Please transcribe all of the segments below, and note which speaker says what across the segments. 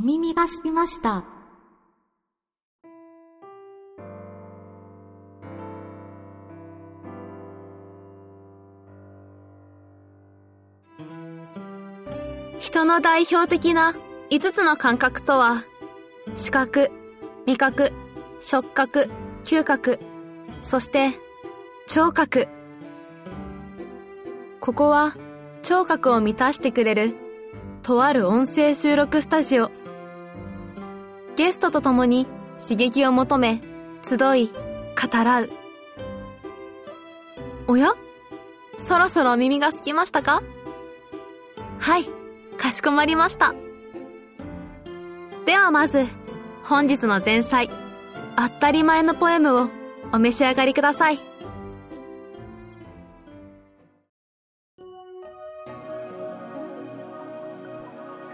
Speaker 1: お耳がすきました。
Speaker 2: 人の代表的な5つの感覚とは、視覚、味覚、触覚、嗅覚、そして聴覚。ここは聴覚を満たしてくれるとある音声収録スタジオ。ゲストと共に刺激を求め、集い、語らう。おや？そろそろ耳がすきましたか？はい、かしこまりました。ではまず、本日の前菜、あったり前のポエムをお召し上がりください。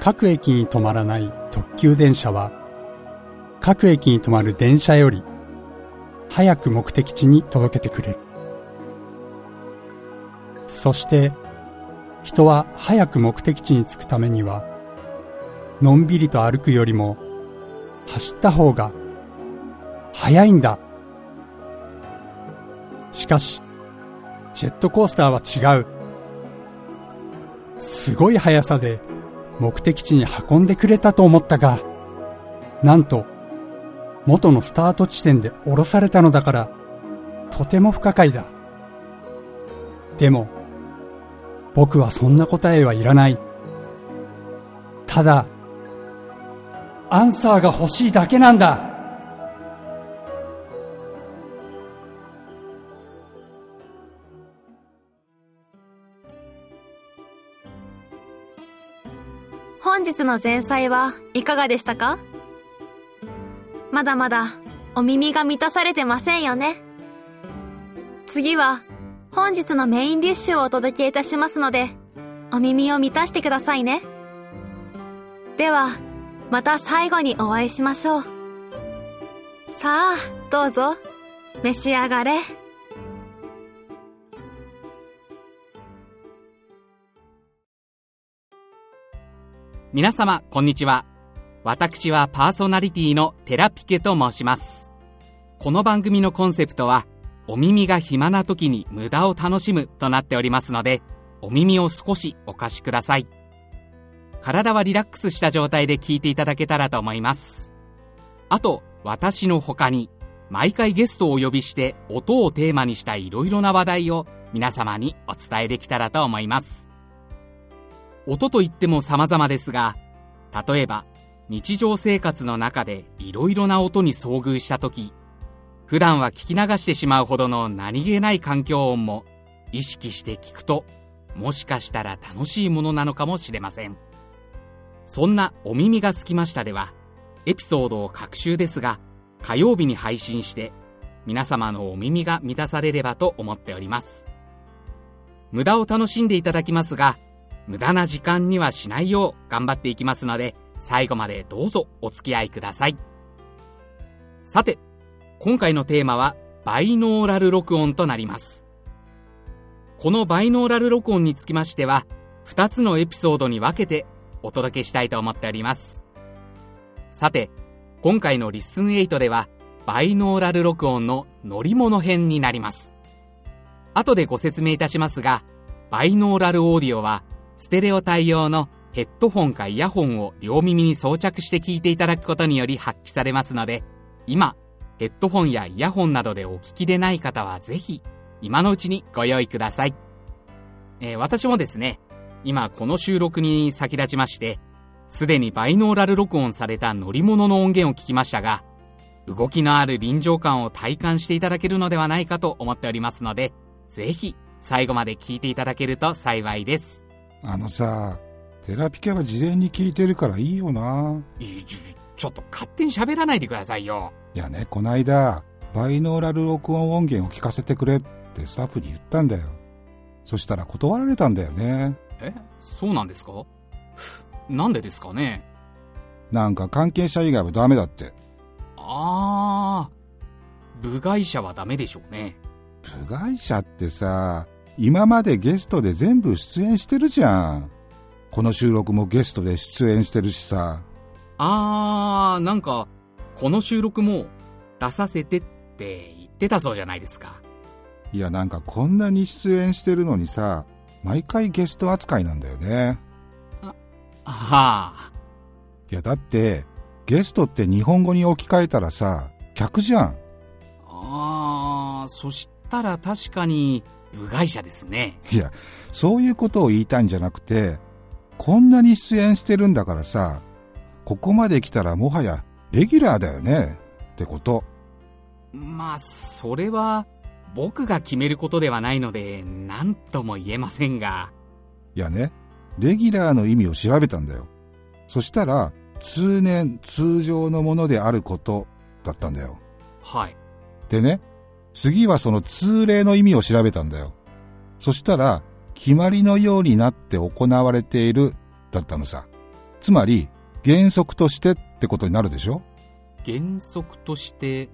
Speaker 3: 各駅に止まらない特急電車は、各駅に止まる電車より、早く目的地に届けてくれる。そして、人は早く目的地に着くためには、のんびりと歩くよりも、走った方が、早いんだ。しかし、ジェットコースターは違う。すごい速さで目的地に運んでくれたと思ったが、なんと、元のスタート地点で降ろされたのだから、とても不可解だ。でも、僕はそんな答えはいらない。ただ、アンサーが欲しいだけなんだ。
Speaker 2: 本日の前菜はいかがでしたか？まだまだお耳が満たされてませんよね。次は本日のメインディッシュをお届けいたしますので、お耳を満たしてくださいね。では、また最後にお会いしましょう。さあ、どうぞ、召し上がれ。
Speaker 4: 皆様、こんにちは。私はパーソナリティのテラピケと申します。この番組のコンセプトは、お耳が暇な時に無駄を楽しむとなっておりますので、お耳を少しお貸しください。体はリラックスした状態で聞いていただけたらと思います。あと、私の他に、毎回ゲストをお呼びして音をテーマにしたいろいろな話題を皆様にお伝えできたらと思います。音といっても様々ですが、例えば日常生活の中でいろいろな音に遭遇した時、普段は聞き流してしまうほどの何気ない環境音も意識して聞くと、もしかしたら楽しいものなのかもしれません。そんなお耳がすきましたでは、エピソードを各週ですが、火曜日に配信して、皆様のお耳が満たされればと思っております。無駄を楽しんでいただきますが、無駄な時間にはしないよう頑張っていきますので、最後までどうぞお付き合いください。さて、今回のテーマは、バイノーラル録音となります。このバイノーラル録音につきましては、2つのエピソードに分けてお届けしたいと思っております。さて、今回のリッスン8では、バイノーラル録音の乗り物編になります。後でご説明いたしますが、バイノーラルオーディオはステレオ対応のヘッドホンかイヤホンを両耳に装着して聞いていただくことにより発揮されますので、今、ヘッドホンやイヤホンなどでお聞きでない方はぜひ、今のうちにご用意ください。えー、私もですね、今この収録に先立ちまして、すでにバイノーラル録音された乗り物の音源を聞きましたが、動きのある臨場感を体感していただけるのではないかと思っておりますので、ぜひ最後まで聞いていただけると幸いです。
Speaker 5: あのさ、テラピケは事前に聞いてるからいいよな。
Speaker 4: いちょ、ちょっと勝手に喋らないでくださいよ。
Speaker 5: いやね、こないだ、バイノーラル録音音源を聞かせてくれってスタッフに言ったんだよ。そしたら断られたんだよね。
Speaker 4: え？そうなんですか？なんでですかね？
Speaker 5: なんか関係者以外はダメだって。
Speaker 4: あー、部外者はダメでしょうね。
Speaker 5: 部外者ってさ、今までゲストで全部出演してるじゃん。この収録もゲストで出演してるしさ。
Speaker 4: あー、なんか、この収録も出させてって言ってたそうじゃないですか。
Speaker 5: いや、なんかこんなに出演してるのにさ、毎回ゲスト扱いなんだよね。
Speaker 4: はあ。
Speaker 5: いや、だって、ゲストって日本語に置き換えたらさ、客じゃん。
Speaker 4: あー、そしたら確かに部外者ですね。
Speaker 5: いや、そういうことを言いたいんじゃなくて、こんなに出演してるんだからさ、ここまで来たらもはやレギュラーだよね。ってこと。
Speaker 4: まあ、それは僕が決めることではないので、何とも言えませんが。
Speaker 5: いやね、レギュラーの意味を調べたんだよ。そしたら、通年通常のものであることだったんだよ。
Speaker 4: はい。
Speaker 5: でね、次はその通例の意味を調べたんだよ。そしたら、決まりのようになって行われているだったのさ。つまり、原則としてってことになるでしょ？
Speaker 4: 原則として、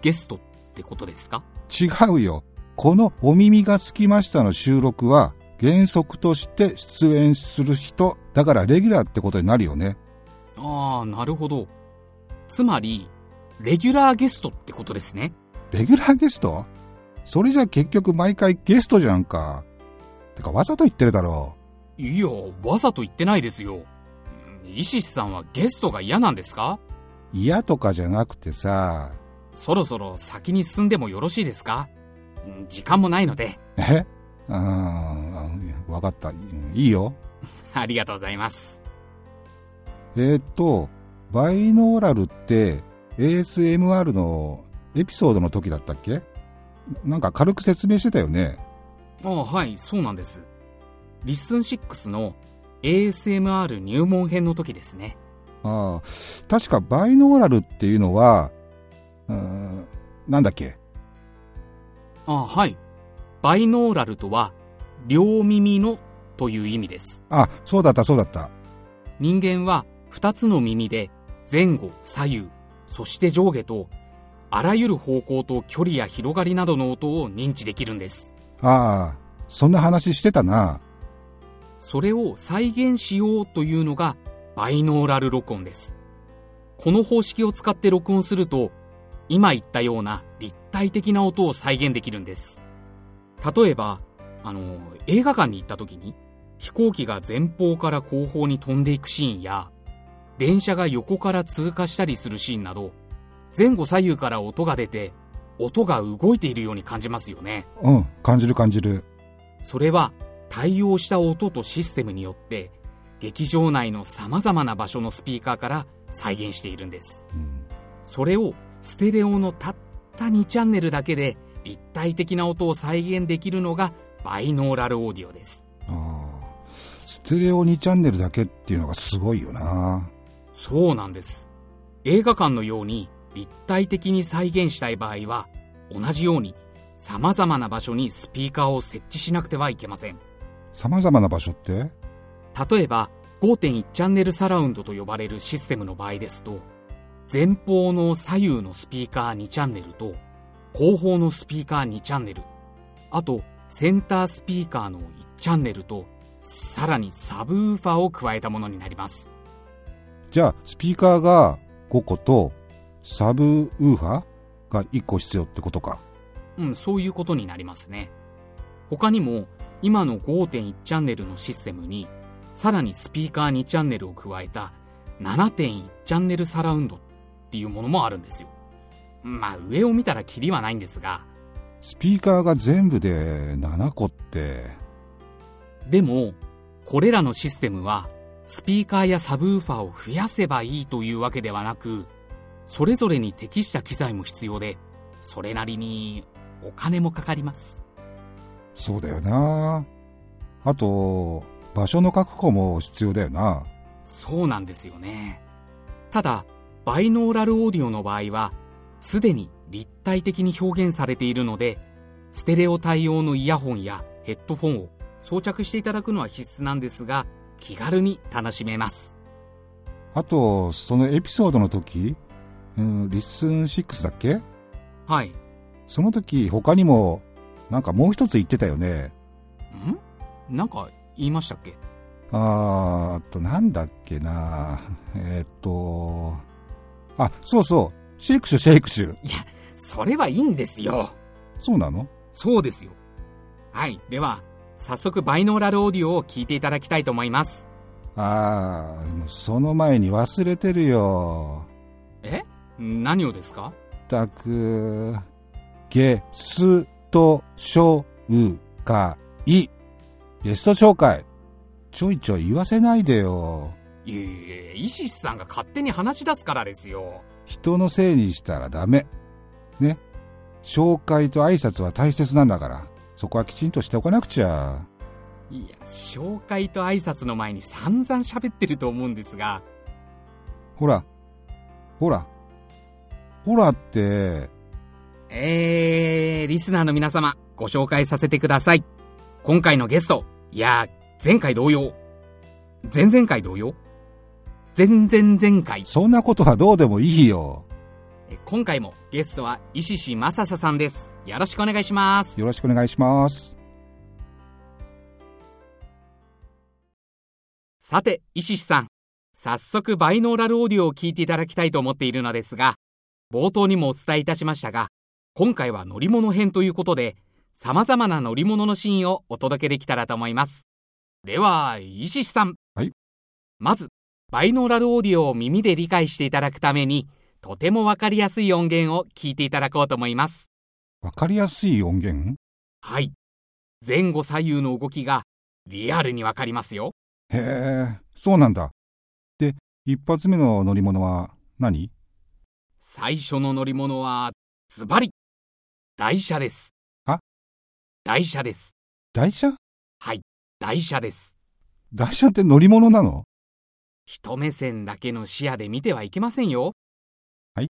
Speaker 4: ゲストってことですか？
Speaker 5: 違うよ。このお耳がつきましたの収録は、原則として出演する人、だからレギュラーってことになるよね。
Speaker 4: ああ、なるほど。つまり、レギュラーゲストってことですね。
Speaker 5: レギュラーゲスト？それじゃ結局毎回ゲストじゃんか。てかわざと言ってるだろ
Speaker 4: いや、わざと言ってないですよ。イシシさんはゲストが嫌なんですか？
Speaker 5: う。嫌とかじゃなくてさ、
Speaker 4: そろそろ先に進んでもよろしいですか？うん時間もないので。
Speaker 5: え？あーわかった。うんいいよ。
Speaker 4: ありがとうございます。
Speaker 5: えーっと、バイノーラルって ASMR のエピソードの時だったっけ？なんか軽く説明してたよね。
Speaker 4: ああ、はい、そうなんです。リッスン6の ASMR 入門編の時ですね。
Speaker 5: ああ、確かバイノーラルっていうのは、うーんなんだっけ？
Speaker 4: ああ、はい。バイノーラルとは、両耳のという意味です。
Speaker 5: あ、そうだったそうだった。
Speaker 4: 人間は二つの耳で前後、左右、そして上下と、あらゆる方向と距離や広がりなどの音を認知できるんです。
Speaker 5: ああ、そんな話してたな。
Speaker 4: それを再現しようというのがバイノーラル録音です。この方式を使って録音すると、今言ったような立体的な音を再現できるんです。例えば、あの、映画館に行った時に、飛行機が前方から後方に飛んでいくシーンや、電車が横から通過したりするシーンなど、前後左右から音が出て、音が動いているように感じますよね。
Speaker 5: うん、感じる感じる。
Speaker 4: それは対応した音とシステムによって劇場内の様々な場所のスピーカーから再現しているんです。
Speaker 5: うん
Speaker 4: それをステレオのたった2チャンネルだけで立体的な音を再現できるのがバイノーラルオーディオです。
Speaker 5: ああ、ステレオ2チャンネルだけっていうのがすごいよな。
Speaker 4: そうなんです。映画館のように立体的に再現したい場合は同じように様々な場所にスピーカーを設置しなくてはいけません。
Speaker 5: 様々な場所って？
Speaker 4: 例えば5.1チャンネルサラウンドと呼ばれるシステムの場合ですと前方の左右のスピーカー2チャンネルと後方のスピーカー2チャンネルあとセンタースピーカーの1チャンネルとさらにサブウーファーを加えたものになります
Speaker 5: じゃあ、スピーカーが5個と、サブウーファーが1個必要ってことか。
Speaker 4: うんそういうことになりますね。他にも今の5.1チャンネルのシステムにさらにスピーカー2チャンネルを加えた7.1チャンネルサラウンドっていうものもあるんですよ。まあ上を見たらキリはないんですが。
Speaker 5: スピーカーが全部で7個って、
Speaker 4: でもこれらのシステムはスピーカーやサブウーファーを増やせばいいというわけではなくそれぞれに適した機材も必要でそれなりにお金もかかります
Speaker 5: そうだよな。あと、場所の確保も必要だよな。
Speaker 4: そうなんですよね。ただ、バイノーラルオーディオの場合は、すでに立体的に表現されているので、ステレオ対応のイヤホンやヘッドフォンを装着していただくのは必須なんですが、気軽に楽しめます。
Speaker 5: あと、そのエピソードの時、うん、 Listen 6だっけ？
Speaker 4: はい。
Speaker 5: その時他にも、なんかもう一つ言ってたよね。
Speaker 4: ん？なんか言いましたっけ？
Speaker 5: あーあと、なんだっけな。えーっと、あ、そうそう。シェイクシュ、シェイクシュ。
Speaker 4: いや、それはいいんですよ。
Speaker 5: そうなの？
Speaker 4: そうですよ。はい。では、早速バイノーラルオーディオを聞いていただきたいと思います。
Speaker 5: ああ、もうその前に忘れてるよ。
Speaker 4: え？何をですか？
Speaker 5: たく、ゲスト紹介。ゲスト紹介。ちょいちょい言わせないでよ。
Speaker 4: いえいえ、イシシさんが勝手に話し出すからですよ。
Speaker 5: 人のせいにしたらダメ。ね。紹介と挨拶は大切なんだから、そこはきちんとしておかなくちゃ。
Speaker 4: いや、紹介と挨拶の前に散々喋ってると思うんですが、
Speaker 5: ほら、ほら、ほらって、
Speaker 4: えー、リスナーの皆様、ご紹介させてください。今回のゲスト、いや、前回同様。前々回同様？前々前回。
Speaker 5: そんなことはどうでもいいよ。
Speaker 4: え今回もゲストは石志正ささんです。よろしくお願いします。
Speaker 5: よろしくお願いします。
Speaker 4: さて、石志さん。早速バイノーラルオーディオを聞いていただきたいと思っているのですが、冒頭にもお伝えいたしましたが、今回は乗り物編ということで、様々な乗り物のシーンをお届けできたらと思います。では、石志さん。
Speaker 5: はい。
Speaker 4: まず、バイノーラルオーディオを耳で理解していただくために、とてもわかりやすい音源を聞いていただこうと思います。
Speaker 5: わかりやすい音源？
Speaker 4: はい。前後左右の動きがリアルにわかりますよ。
Speaker 5: へえ、そうなんだ。で、一発目の乗り物は何？
Speaker 4: 最初の乗り物は、ズバリ台車です。
Speaker 5: あ？
Speaker 4: 台車です。
Speaker 5: 台車？
Speaker 4: はい、台車です。
Speaker 5: 台車って乗り物なの？
Speaker 4: 一目線だけの視野で見てはいけませんよ。
Speaker 5: はい。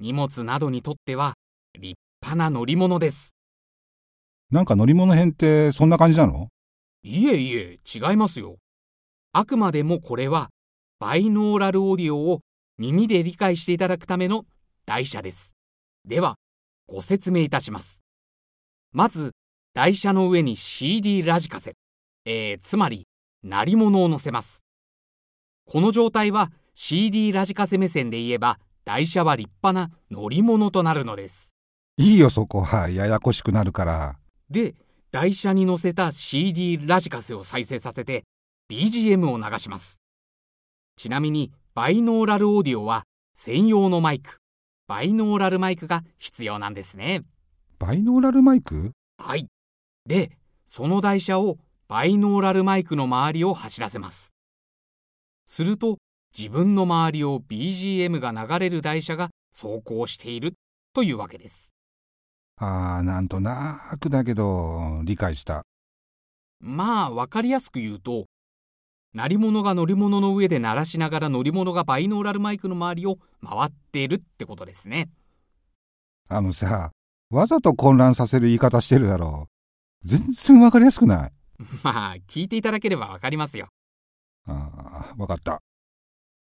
Speaker 4: 荷物などにとっては、立派な乗り物です。
Speaker 5: なんか乗り物編ってそんな感じなの？
Speaker 4: いえいえ、違いますよ。あくまでもこれは、バイノーラルオーディオを耳で理解していただくための台車です。では、ご説明いたします。まず、台車の上に CD ラジカセ、えー、つまり、鳴り物を乗せます。この状態は CD ラジカセ目線で言えば、台車は立派な乗り物となるのです。
Speaker 5: いいよそこは、ややこしくなるから。
Speaker 4: で、台車に乗せた CD ラジカセを再生させて BGM を流します。ちなみにバイノーラルオーディオは専用のマイク、バイノーラルマイクが必要なんですね。
Speaker 5: バイノーラルマイク？
Speaker 4: はい。で、その台車をバイノーラルマイクの周りを走らせます。すると自分の周りを BGM が流れる台車が走行しているというわけです。
Speaker 5: あー、なんとなくだけど、理解した。
Speaker 4: まあ、わかりやすく言うと、鳴り物が乗り物の上で鳴らしながら乗り物がバイノーラルマイクの周りを回っているってことですね。
Speaker 5: あのさ、わざと混乱させる言い方してるだろう。全然わかりやすくない。
Speaker 4: まあ、聞いていただければわかりますよ。
Speaker 5: あー、わかった。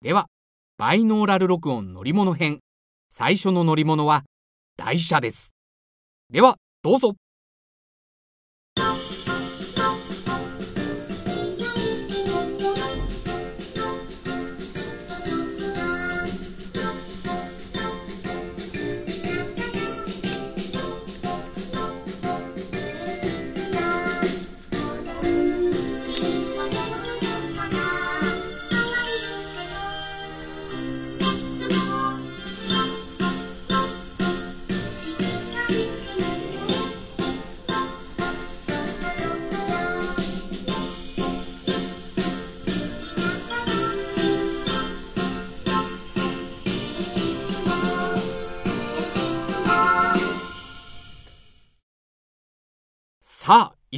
Speaker 4: では、バイノーラル録音乗り物編。最初の乗り物は、台車です。では、どうぞ。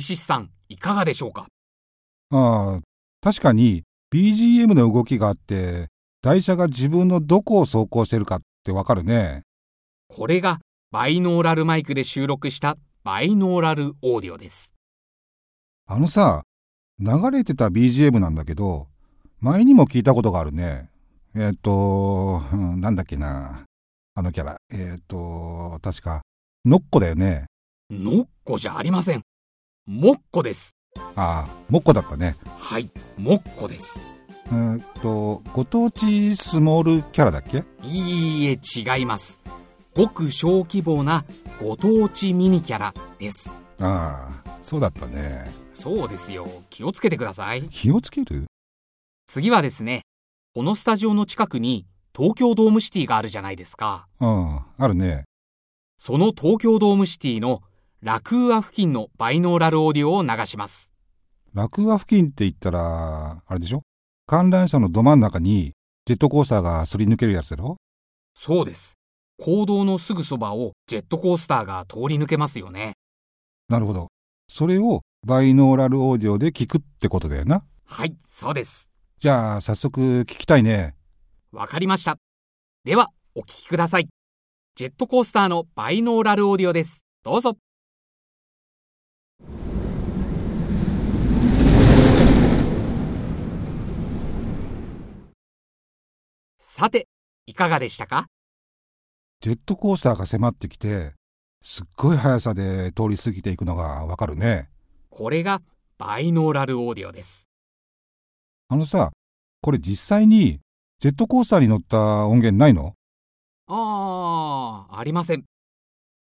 Speaker 4: 石師さん、いかがでしょうか？
Speaker 5: ああ、確かに BGM の動きがあって、台車が自分のどこを走行してるかってわかるね。
Speaker 4: これがバイノーラルマイクで収録したバイノーラルオーディオです。
Speaker 5: あのさ、流れてた BGM なんだけど、前にも聞いたことがあるね。えっ、と、うんなんだっけな。あのキャラ。えっ、と、確か、ノッコだよね。
Speaker 4: ノッコじゃありません。モッコです。
Speaker 5: ああ、もっこだったね。
Speaker 4: はい、もっこです。
Speaker 5: えーっと、ご当地スモールキャラだっけ？
Speaker 4: いいえ、違います。ごく小規模なご当地ミニキャラです。
Speaker 5: ああ、そうだったね。
Speaker 4: そうですよ。気をつけてください。
Speaker 5: 気をつける？
Speaker 4: 次はですね、このスタジオの近くに東京ドームシティがあるじゃないですか。
Speaker 5: うん、あるね。
Speaker 4: その東京ドームシティのラクーア付近のバイノーラルオーディオを流します。
Speaker 5: ラクーア付近って言ったら、あれでしょ？観覧車のど真ん中にジェットコースターがすり抜けるやつだろ？
Speaker 4: そうです。行動のすぐそばをジェットコースターが通り抜けますよね。
Speaker 5: なるほど。それをバイノーラルオーディオで聞くってことだよな。
Speaker 4: はい、そうです。
Speaker 5: じゃあ、早速聞きたいね。
Speaker 4: わかりました。では、お聞きください。ジェットコースターのバイノーラルオーディオです。どうぞ。さて、いかがでしたか？
Speaker 5: ジェットコースターが迫ってきて、すっごい速さで通り過ぎていくのがわかるね。
Speaker 4: これがバイノーラルオーディオです。
Speaker 5: あのさ、これ実際にジェットコースターに乗った音源ないの？
Speaker 4: ああ、ありません。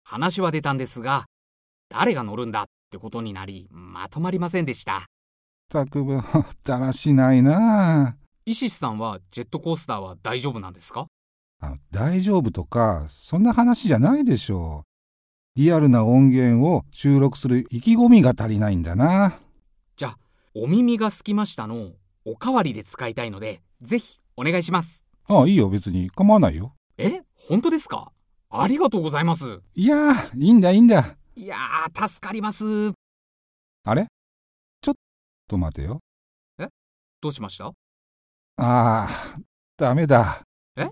Speaker 4: 話は出たんですが、誰が乗るんだってことになり、まとまりませんでした。
Speaker 5: たくぶ、だらしないなあ
Speaker 4: イシスさんはジェットコースターは大丈夫なんですか？
Speaker 5: あの大丈夫とか、そんな話じゃないでしょう。リアルな音源を収録する意気込みが足りないんだな。
Speaker 4: じゃあ、お耳がすきましたのおかわりで使いたいので、ぜひお願いします。
Speaker 5: ああ、いいよ、別に構わないよ。
Speaker 4: え本当ですか？ありがとうございます。
Speaker 5: いやあ、いいんだ、いいんだ。
Speaker 4: いやー、助かります。
Speaker 5: あれ？ちょっと待てよ。
Speaker 4: どうしました？
Speaker 5: ああ、ダメだ。
Speaker 4: え？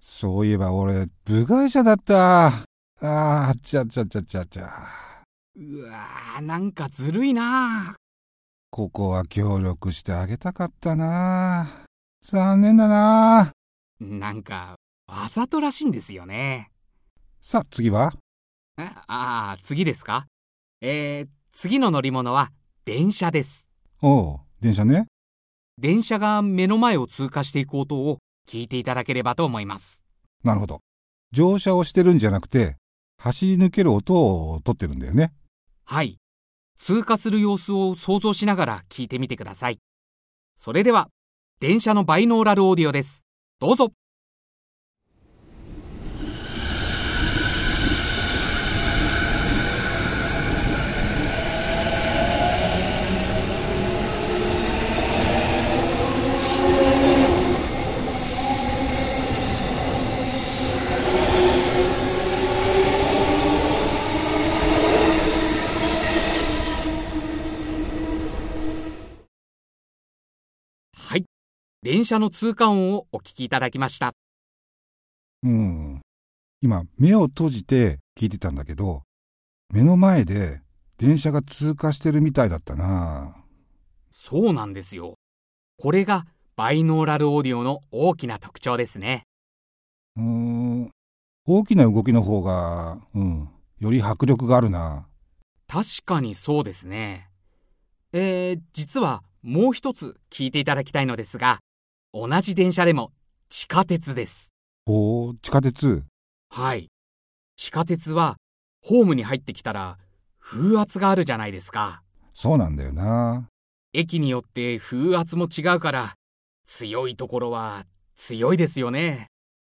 Speaker 5: そういえば俺、部外者だった。ああ、ちゃちゃちゃちゃちゃ。
Speaker 4: うわー、なんかずるいな
Speaker 5: ここは協力してあげたかったな。残念だな。
Speaker 4: なんか、わざとらしいんですよね。
Speaker 5: さあ、次は？
Speaker 4: え？ああ、次ですか？えー、次の乗り物は電車です。
Speaker 5: おう、電車ね。
Speaker 4: 電車が目の前を通過していく音を聞いていただければと思います。
Speaker 5: なるほど。乗車をしてるんじゃなくて、走り抜ける音を取ってるんだよね。
Speaker 4: はい。通過する様子を想像しながら聞いてみてください。それでは、電車のバイノーラルオーディオです。どうぞ。はい。電車の通過音をお聞きいただきました。
Speaker 5: うん。今、目を閉じて聞いてたんだけど、目の前で電車が通過してるみたいだったな。
Speaker 4: そうなんですよ。これがバイノーラルオーディオの大きな特徴ですね。
Speaker 5: うーん。大きな動きの方が、うん、より迫力があるな。
Speaker 4: 確かにそうですね。えー、実はもう一つ聞いていただきたいのですが、同じ電車でも地下鉄です。
Speaker 5: おー、地下鉄。
Speaker 4: はい。地下鉄はホームに入ってきたら風圧があるじゃないですか。
Speaker 5: そうなんだよな。
Speaker 4: 駅によって風圧も違うから、強いところは強いですよね。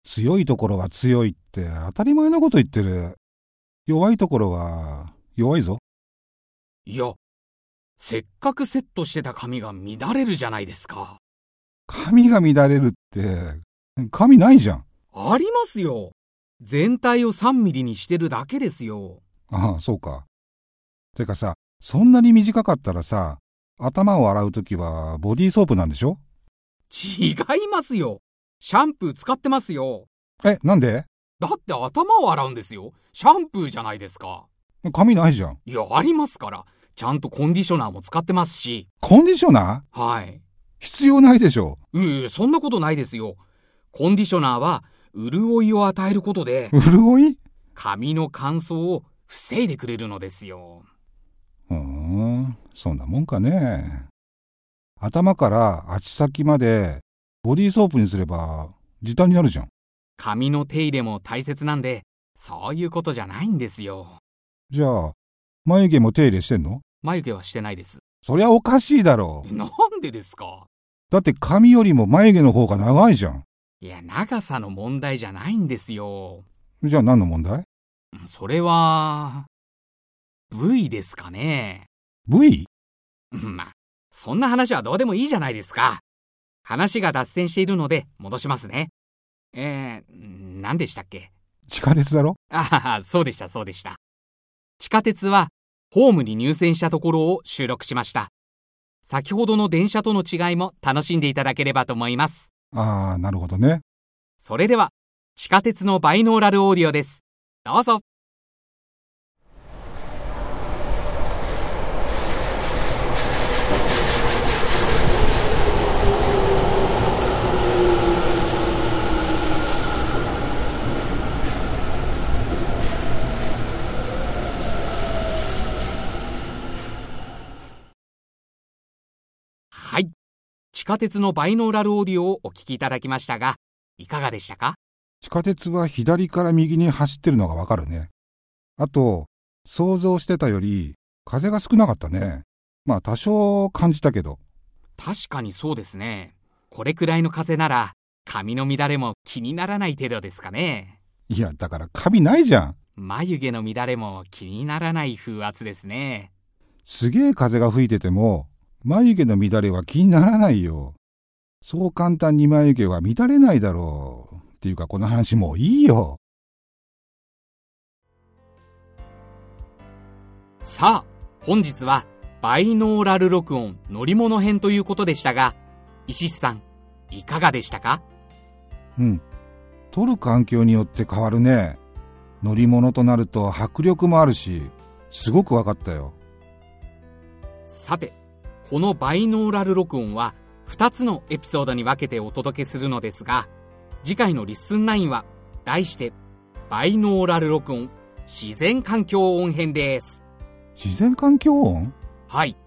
Speaker 5: 強いところは強いって当たり前のこと言ってる。弱いところは弱いぞ。
Speaker 4: いや、せっかくセットしてた髪が乱れるじゃないですか。
Speaker 5: 髪が乱れるって、髪ないじゃん。
Speaker 4: ありますよ。全体を3ミリにしてるだけですよ。
Speaker 5: ああ、そうか。てかさ、そんなに短かったらさ、頭を洗うときはボディーソープなんでしょ？
Speaker 4: 違いますよ。シャンプー使ってますよ。
Speaker 5: え、なんで？
Speaker 4: だって頭を洗うんですよ。シャンプーじゃないですか。
Speaker 5: 髪ないじゃん。
Speaker 4: いや、ありますから。ちゃんとコンディショナーも使ってますし。
Speaker 5: コンディショナー？
Speaker 4: はい。
Speaker 5: 必要ないでしょ。
Speaker 4: うー、そんなことないですよ。コンディショナーは、潤いを与えることで、
Speaker 5: 潤い？
Speaker 4: 髪の乾燥を防いでくれるのですよ。
Speaker 5: うーん、そんなもんかね。頭から足先までボディーソープにすれば時短になるじゃん。
Speaker 4: 髪の手入れも大切なんで、そういうことじゃないんですよ。
Speaker 5: じゃあ、眉毛も手入れしてんの？
Speaker 4: 眉毛はしてないです。
Speaker 5: そりゃおかしいだろう。
Speaker 4: なんでですか？
Speaker 5: だって髪よりも眉毛の方が長いじゃん。
Speaker 4: いや、長さの問題じゃないんですよ。
Speaker 5: じゃあ何の問題？
Speaker 4: それは、部位ですかね。
Speaker 5: 部位？
Speaker 4: まあ、そんな話はどうでもいいじゃないですか。話が脱線しているので戻しますね。えー、何でしたっけ？
Speaker 5: 地下鉄だろ？
Speaker 4: ああ、そうでした、そうでした。地下鉄は、ホームに入線したところを収録しました。先ほどの電車との違いも楽しんでいただければと思います。
Speaker 5: ああ、なるほどね。
Speaker 4: それでは、地下鉄のバイノーラルオーディオです。どうぞ。はい。地下鉄のバイノーラルオーディオをお聞きいただきましたが、いかがでしたか？
Speaker 5: 地下鉄は左から右に走ってるのがわかるね。あと、想像してたより風が少なかったね。まあ多少感じたけど。
Speaker 4: 確かにそうですね。これくらいの風なら、髪の乱れも気にならない程度ですかね。
Speaker 5: いや、だからカビないじゃん。
Speaker 4: 眉毛の乱れも気にならない風圧ですね。
Speaker 5: すげえ風が吹いてても、眉毛の乱れは気にならないよ。そう簡単に眉毛は乱れないだろう。っていうかこの話もういいよ。
Speaker 4: さあ、本日はバイノーラル録音乗り物編ということでしたが、石師さん、いかがでしたか？
Speaker 5: うん。撮る環境によって変わるね。乗り物となると迫力もあるし、すごくわかったよ。
Speaker 4: さて、このバイノーラル録音は2つのエピソードに分けてお届けするのですが、次回の Listen 9は題してバイノーラル録音自然環境音編です。
Speaker 5: 自然環境音？
Speaker 4: はい。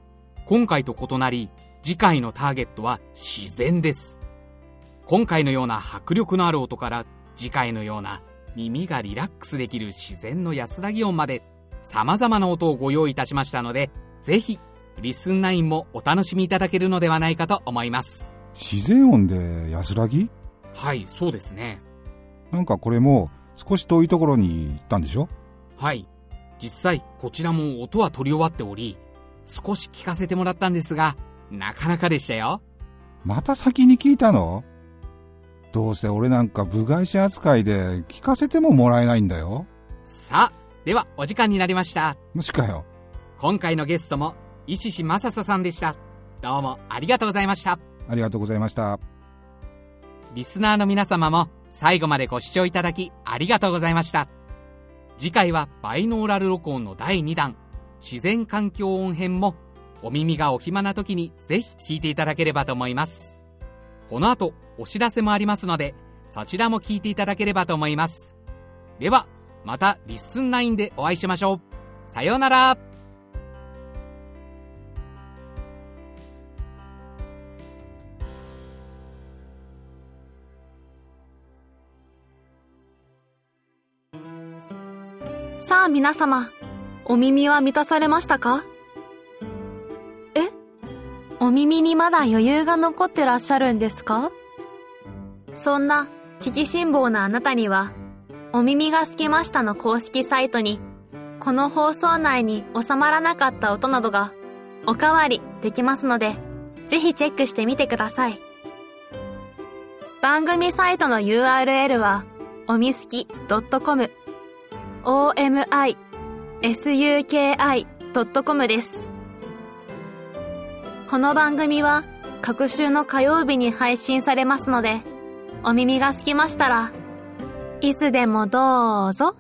Speaker 4: 今回と異なり、次回のターゲットは自然です。今回のような迫力のある音から、次回のような耳がリラックスできる自然の安らぎ音まで、様々な音をご用意いたしましたので、ぜひ、リスン9もお楽しみいただけるのではないかと思います。
Speaker 5: 自然音で安らぎ？
Speaker 4: はい、そうですね。
Speaker 5: なんかこれも少し遠いところに行ったんでしょ？
Speaker 4: はい。実際、こちらも音は取り終わっており、少し聞かせてもらったんですが、なかなかでしたよ。
Speaker 5: また先に聞いたの？どうせ俺なんか部外者扱いで聞かせてももらえないんだよ。
Speaker 4: さあ、ではお時間になりました。
Speaker 5: もしかよ。
Speaker 4: 今回のゲストも石志正人さんでした。どうもありがとうございました。
Speaker 5: ありがとうございました。
Speaker 4: リスナーの皆様も最後までご視聴いただきありがとうございました。次回はバイノーラル録音の第2弾自然環境音編もお耳がお暇な時にぜひ聞いていただければと思います。この後お知らせもありますのでそちらも聞いていただければと思います。ではまた Listen 9でお会いしましょう。さようなら
Speaker 2: さあ皆様、お耳は満たされましたか？え？お耳にまだ余裕が残ってらっしゃるんですか？そんな聞きしん坊なあなたには、お耳がすきましたの公式サイトに、この放送内に収まらなかった音などがおかわりできますので、ぜひチェックしてみてください。番組サイトの URL は、おみすき .com omisuki.com です。この番組は各週の火曜日に配信されますので、お耳がすきましたらいつでもどうぞ。